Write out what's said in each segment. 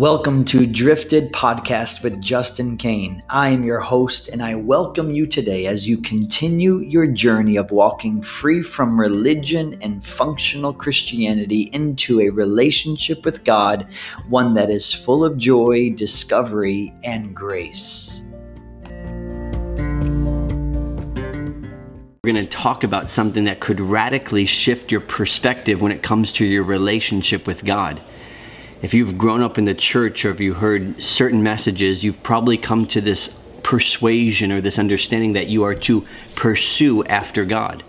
Welcome to Drifted Podcast with Justin Kane. I am your host, and I welcome you today as you continue your journey of walking free from religion and functional Christianity into a relationship with God, one that is full of joy, discovery, and grace. We're going to talk about something that could radically shift your perspective when it comes to your relationship with God if you've grown up in the church or if you heard certain messages, you've probably come to this persuasion or this understanding that you are to pursue after God.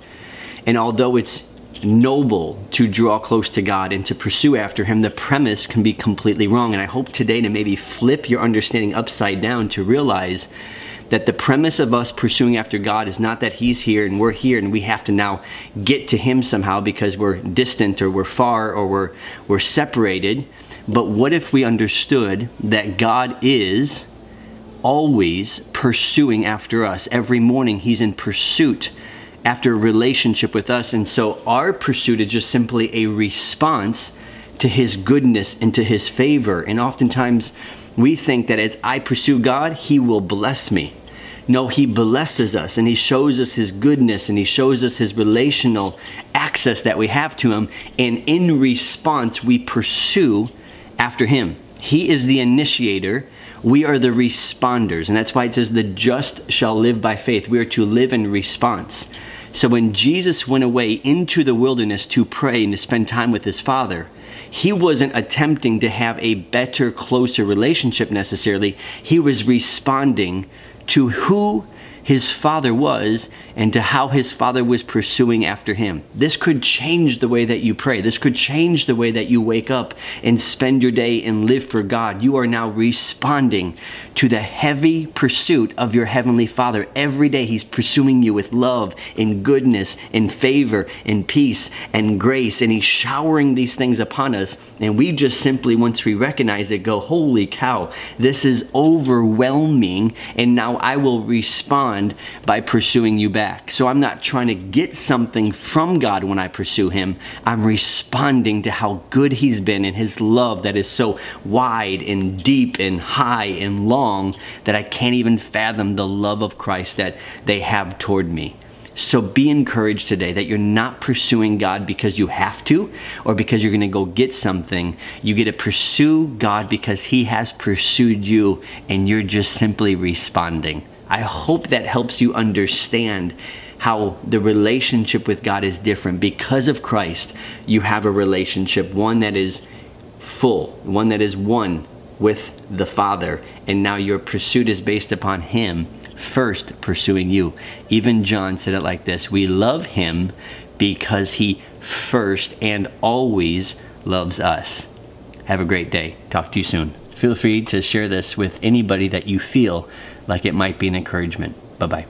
And although it's noble to draw close to God and to pursue after Him, the premise can be completely wrong. And I hope today to maybe flip your understanding upside down to realize that the premise of us pursuing after God is not that He's here and we're here and we have to now get to Him somehow because we're distant or we're far or we're, we're separated but what if we understood that God is always pursuing after us? Every morning He's in pursuit after a relationship with us. And so our pursuit is just simply a response to His goodness and to His favor. And oftentimes we think that as I pursue God, He will bless me. No, He blesses us and He shows us His goodness and He shows us His relational access that we have to Him. And in response, we pursue after him. He is the initiator. We are the responders. And that's why it says, the just shall live by faith. We are to live in response. So when Jesus went away into the wilderness to pray and to spend time with his Father, he wasn't attempting to have a better, closer relationship necessarily. He was responding to who his father was and to how his father was pursuing after him. This could change the way that you pray. This could change the way that you wake up and spend your day and live for God. You are now responding to the heavy pursuit of your heavenly father. Every day he's pursuing you with love and goodness and favor and peace and grace and he's showering these things upon us and we just simply once we recognize it go, "Holy cow, this is overwhelming and now I will respond respond by pursuing you back. So I'm not trying to get something from God when I pursue Him. I'm responding to how good He's been and His love that is so wide and deep and high and long that I can't even fathom the love of Christ that they have toward me. So be encouraged today that you're not pursuing God because you have to or because you're going to go get something. You get to pursue God because He has pursued you and you're just simply responding. I hope that helps you understand how the relationship with God is different. Because of Christ, you have a relationship, one that is full, one that is one with the Father, and now your pursuit is based upon Him first pursuing you. Even John said it like this We love Him because He first and always loves us. Have a great day. Talk to you soon. Feel free to share this with anybody that you feel like it might be an encouragement. Bye bye.